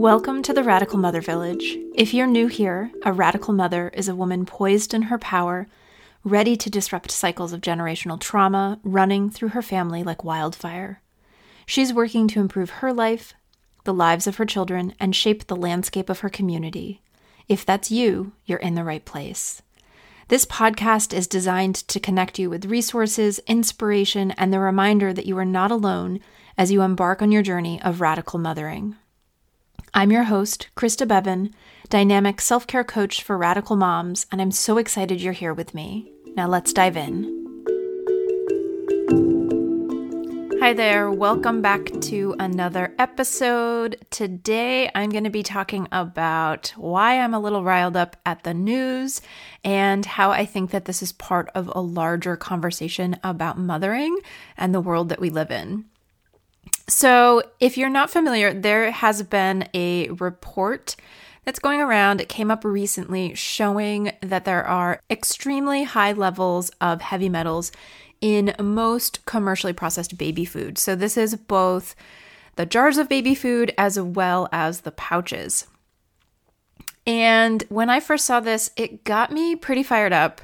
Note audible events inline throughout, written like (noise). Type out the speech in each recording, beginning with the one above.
Welcome to the Radical Mother Village. If you're new here, a radical mother is a woman poised in her power, ready to disrupt cycles of generational trauma running through her family like wildfire. She's working to improve her life, the lives of her children, and shape the landscape of her community. If that's you, you're in the right place. This podcast is designed to connect you with resources, inspiration, and the reminder that you are not alone as you embark on your journey of radical mothering. I'm your host, Christa Gowen, dynamic self care coach for radical moms, and I'm so excited you're here with me. Now let's dive in. Hi there, welcome back to another episode. Today I'm going to be talking about why I'm a little riled up at the news and how I think that this is part of a larger conversation about mothering and the world that we live in. So, if you're not familiar, there has been a report that's going around. It came up recently showing that there are extremely high levels of heavy metals in most commercially processed baby food. So, this is both the jars of baby food as well as the pouches. And when I first saw this, it got me pretty fired up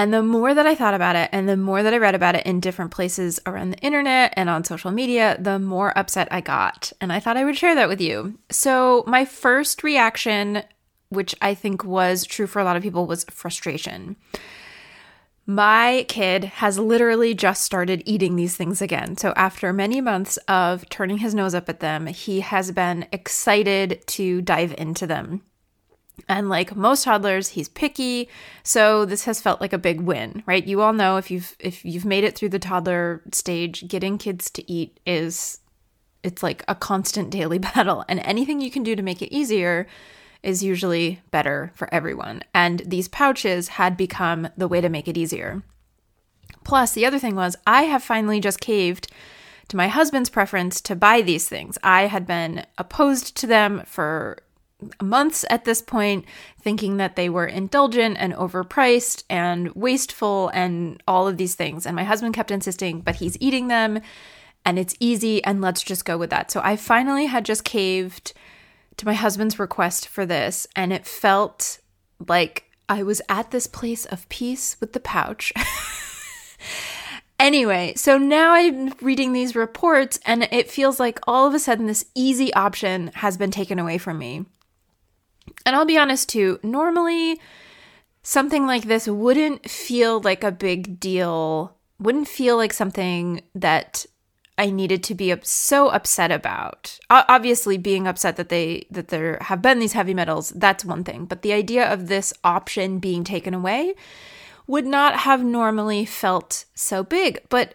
and the more that I thought about it and the more that I read about it in different places around the internet and on social media, the more upset I got. And I thought I would share that with you. So, my first reaction, which I think was true for a lot of people, was frustration. My kid has literally just started eating these things again. So, after many months of turning his nose up at them, he has been excited to dive into them. And like most toddlers, he's picky, so this has felt like a big win, right? You all know if you've if you've made it through the toddler stage, getting kids to eat is it's like a constant daily (laughs) battle, and anything you can do to make it easier is usually better for everyone. And these pouches had become the way to make it easier. Plus, the other thing was I have finally just caved to my husband's preference to buy these things. I had been opposed to them for months at this point, thinking that they were indulgent and overpriced and wasteful and all of these things. And my husband kept insisting, but he's eating them and it's easy and let's just go with that. So I finally had just caved to my husband's request for this and it felt like I was at this place of peace with the pouch. (laughs) Anyway, so now I'm reading these reports and it feels like all of a sudden this easy option has been taken away from me. And I'll be honest too, normally something like this wouldn't feel like a big deal, wouldn't feel like something that I needed to be so upset about. Obviously, being upset that they that there have been these heavy metals, that's one thing. But the idea of this option being taken away would not have normally felt so big. But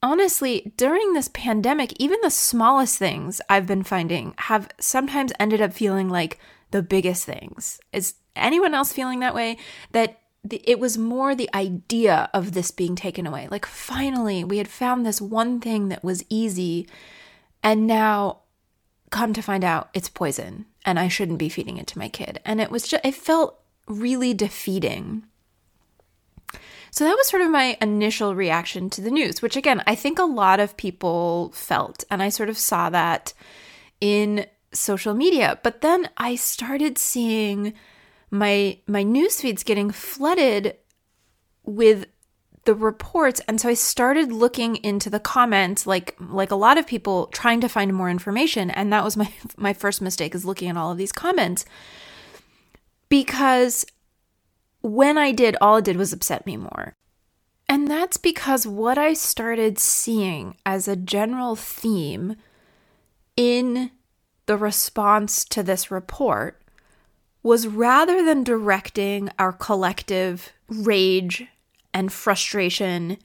honestly, during this pandemic, even the smallest things I've been finding have sometimes ended up feeling like the biggest things. Is anyone else feeling that way? That it was more the idea of this being taken away. Like, finally, we had found this one thing that was easy, and now come to find out it's poison and I shouldn't be feeding it to my kid. And it was just, it felt really defeating. So that was sort of my initial reaction to the news, which again, I think a lot of people felt. And I sort of saw that in social media. But then I started seeing my my news feeds getting flooded with the reports and so I started looking into the comments like like a lot of people trying to find more information and that was my (laughs) my first mistake is looking at all of these comments because when I did all it did was upset me more. And that's because what I started seeing as a general theme in the response to this report was rather than directing our collective rage and frustration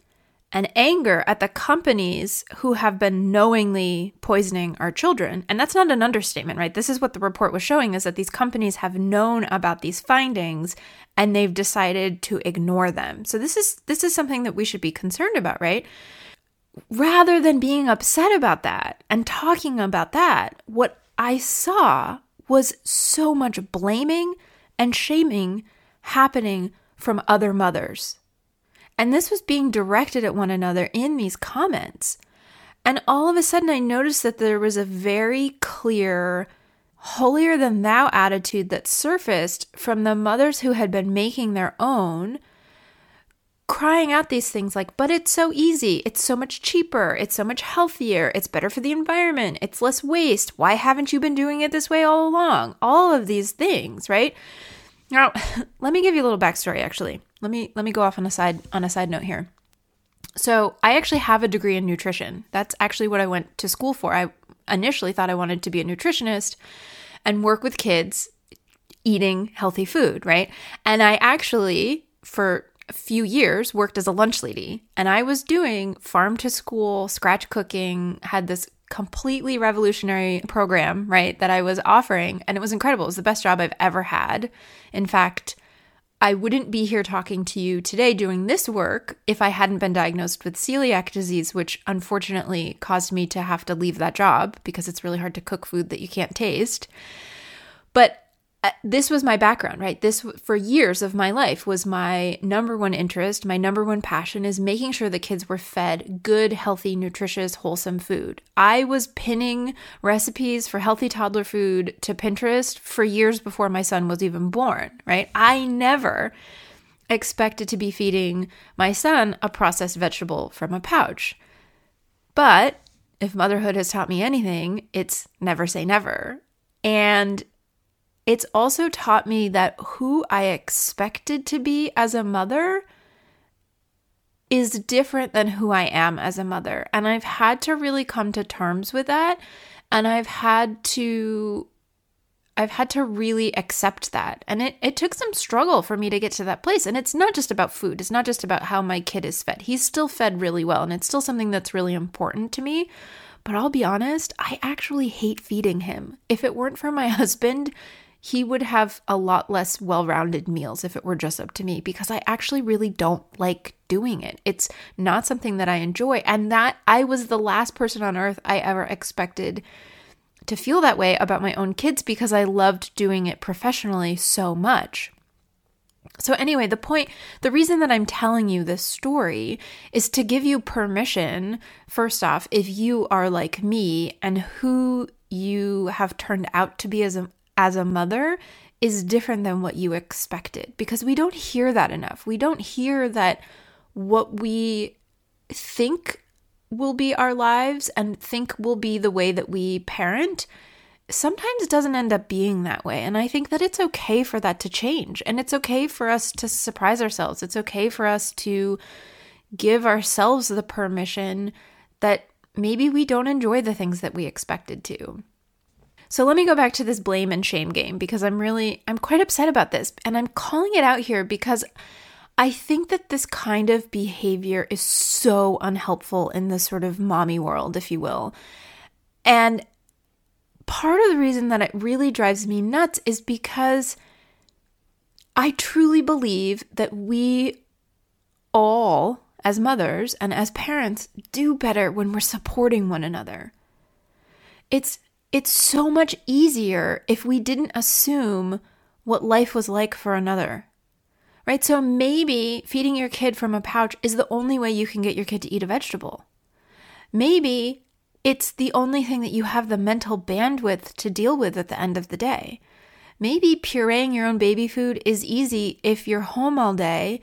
and anger at the companies who have been knowingly poisoning our children and that's not an understatement right? This is what the report was showing is that these companies have known about these findings and they've decided to ignore them. So this is this is something that we should be concerned about right? Rather than being upset about that and talking about that what I saw was so much blaming and shaming happening from other mothers. And this was being directed at one another in these comments. And all of a sudden, I noticed that there was a very clear holier than thou attitude that surfaced from the mothers who had been making their own crying out these things like, but it's so easy. It's so much cheaper. It's so much healthier. It's better for the environment. It's less waste. Why haven't you been doing it this way all along? All of these things, right? Now, (laughs) let me give you a little backstory actually. Let me let me go off on a side on a side note here. So, I actually have a degree in nutrition. That's actually what I went to school for. I initially thought I wanted to be a nutritionist and work with kids eating healthy food, right? And I actually for few years worked as a lunch lady and I was doing farm to school scratch cooking, had this completely revolutionary program, right, that I was offering and it was incredible. It was the best job I've ever had. In fact, I wouldn't be here talking to you today doing this work if I hadn't been diagnosed with celiac disease, which unfortunately caused me to have to leave that job because it's really hard to cook food that you can't taste. But Uh, this was my background, right? This for years of my life was my number one interest, my number one passion is making sure the kids were fed good, healthy, nutritious, wholesome food. I was pinning recipes for healthy toddler food to Pinterest for years before my son was even born, right? I never expected to be feeding my son a processed vegetable from a pouch. But if motherhood has taught me anything, it's never say never. And it's also taught me that who I expected to be as a mother is different than who I am as a mother. And I've had to really come to terms with that. And I've had to I've had to really accept that. And it, it took some struggle for me to get to that place. And it's not just about food, it's not just about how my kid is fed. He's still fed really well, and it's still something that's really important to me. But I'll be honest, I actually hate feeding him. If it weren't for my (laughs) husband, he would have a lot less well rounded meals if it were just up to me because I actually really don't like doing it. It's not something that I enjoy. And that I was the last person on earth I ever expected to feel that way about my own kids because I loved doing it professionally so much. So, anyway, the point, the reason that I'm telling you this story is to give you permission, first off, if you are like me and who you have turned out to be as a, as a mother is different than what you expected because we don't hear that enough. We don't hear that what we think will be our lives and think will be the way that we parent sometimes doesn't end up being that way. And I think that it's okay for that to change. And it's okay for us to surprise ourselves. It's okay for us to give ourselves the permission that maybe we don't enjoy the things that we expected to. So let me go back to this blame and shame game because I'm really, I'm quite upset about this. And I'm calling it out here because I think that this kind of behavior is so unhelpful in the sort of mommy world, if you will. And part of the reason that it really drives me nuts is because I truly believe that we all, as mothers and as parents, do better when we're supporting one another. It's it's so much easier if we didn't assume what life was like for another. Right? So maybe feeding your kid from a pouch is the only way you can get your kid to eat a vegetable. Maybe it's the only thing that you have the mental bandwidth to deal with at the end of the day. Maybe pureeing your own baby food is easy if you're home all day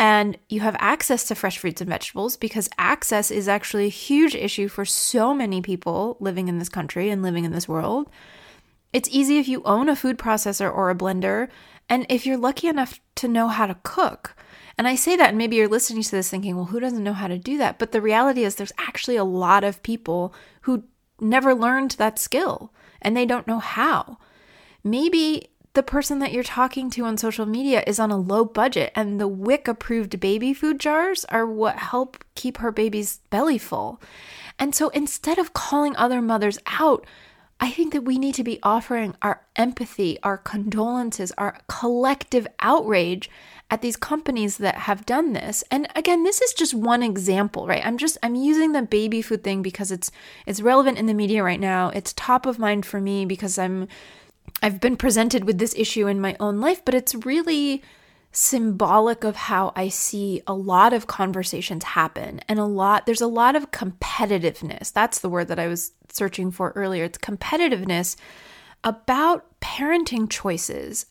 and you have access to fresh fruits and vegetables because access is actually a huge issue for so many people living in this country and living in this world. It's easy if you own a food processor or a blender, and if you're lucky enough to know how to cook. And I say that, and maybe you're listening to this thinking, well, who doesn't know how to do that? But the reality is, there's actually a lot of people who never learned that skill and they don't know how. Maybe the person that you're talking to on social media is on a low budget and the WIC approved baby food jars are what help keep her baby's belly full. And so instead of calling other mothers out, I think that we need to be offering our empathy, our condolences, our collective outrage at these companies that have done this. And again, this is just one example, right? I'm just I'm using the baby food thing because it's it's relevant in the media right now. It's top of mind for me because I'm I've been presented with this issue in my own life, but it's really symbolic of how I see a lot of conversations happen and a lot there's a lot of competitiveness. That's the word that I was searching for earlier. It's competitiveness about parenting choices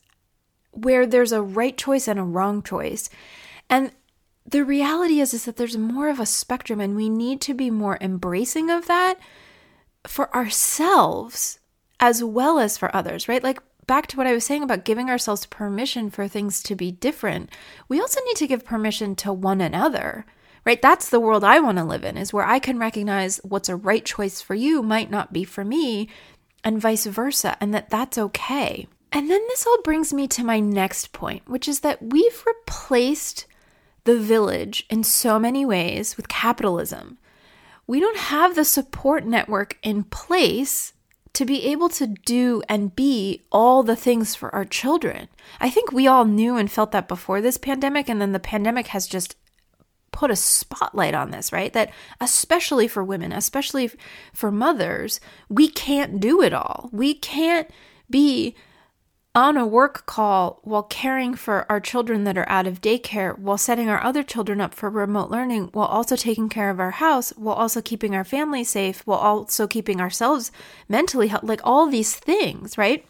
where there's a right choice and a wrong choice. And the reality is, is that there's more of a spectrum and we need to be more embracing of that for ourselves as well as for others, right? Like back to what I was saying about giving ourselves permission for things to be different. We also need to give permission to one another. Right? That's the world I want to live in is where I can recognize what's a right choice for you might not be for me and vice versa and that that's okay. And then this all brings me to my next point, which is that we've replaced the village in so many ways with capitalism. We don't have the support network in place to be able to do and be all the things for our children. I think we all knew and felt that before this pandemic, and then the pandemic has just put a spotlight on this, right? That especially for women, especially for mothers, we can't do it all. We can't be on a work call while caring for our children that are out of daycare, while setting our other children up for remote learning, while also taking care of our house, while also keeping our family safe, while also keeping ourselves mentally healthy, like all these things, right?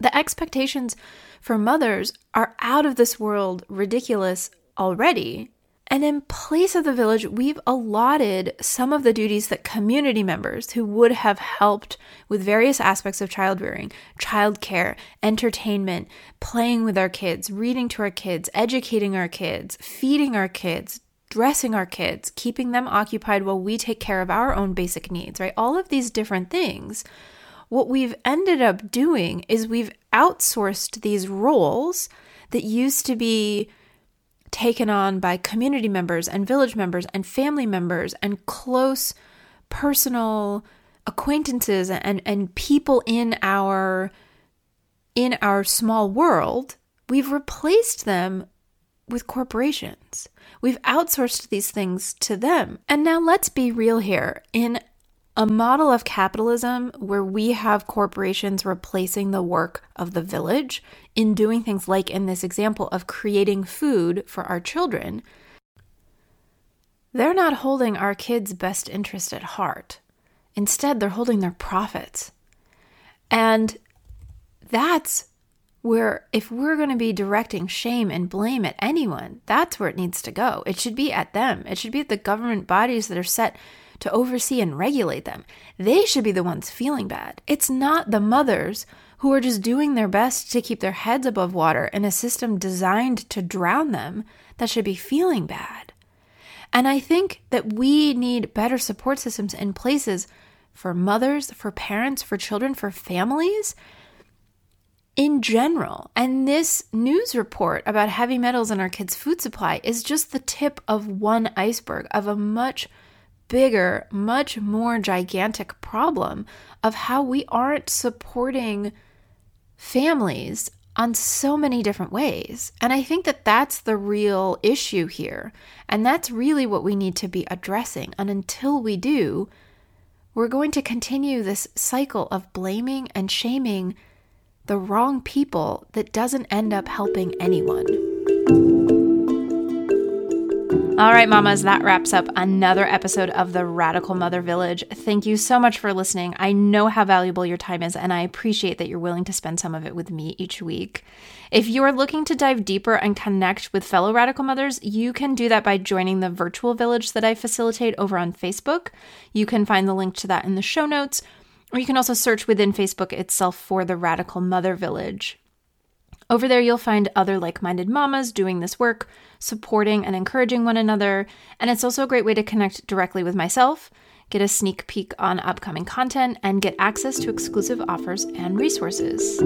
The expectations for mothers are out of this world ridiculous already. And in place of the village, we've allotted some of the duties that community members who would have helped with various aspects of child rearing, childcare, entertainment, playing with our kids, reading to our kids, educating our kids, feeding our kids, dressing our kids, keeping them occupied while we take care of our own basic needs, right? All of these different things. What we've ended up doing is we've outsourced these roles that used to be taken on by community members and village members and family members and close personal acquaintances and, and people in our in our small world we've replaced them with corporations. We've outsourced these things to them. And now let's be real here. In a model of capitalism where we have corporations replacing the work of the village in doing things like in this example of creating food for our children, they're not holding our kids' best interest at heart. Instead, they're holding their profits. And that's where, if we're going to be directing shame and blame at anyone, that's where it needs to go. It should be at them, it should be at the government bodies that are set to oversee and regulate them. They should be the ones feeling bad. It's not the mothers who are just doing their best to keep their heads above water in a system designed to drown them that should be feeling bad. And I think that we need better support systems in places for mothers, for parents, for children, for families in general. And this news report about heavy metals in our kids' food supply is just the tip of one iceberg of a much bigger, much more gigantic problem of how we aren't supporting families on so many different ways. And I think that that's the real issue here. And that's really what we need to be addressing. And until we do, we're going to continue this cycle of blaming and shaming the wrong people that doesn't end up helping anyone. All right, mamas, that wraps up another episode of the Radical Mother Village. Thank you so much for listening. I know how valuable your time is, and I appreciate that you're willing to spend some of it with me each week. If you are looking to dive deeper and connect with fellow radical mothers, you can do that by joining the virtual village that I facilitate over on Facebook. You can find the link to that in the show notes, or you can also search within Facebook itself for the Radical Mother Village. Over there, you'll find other like minded mamas doing this work, supporting and encouraging one another. And it's also a great way to connect directly with myself, get a sneak peek on upcoming content, and get access to exclusive offers and resources.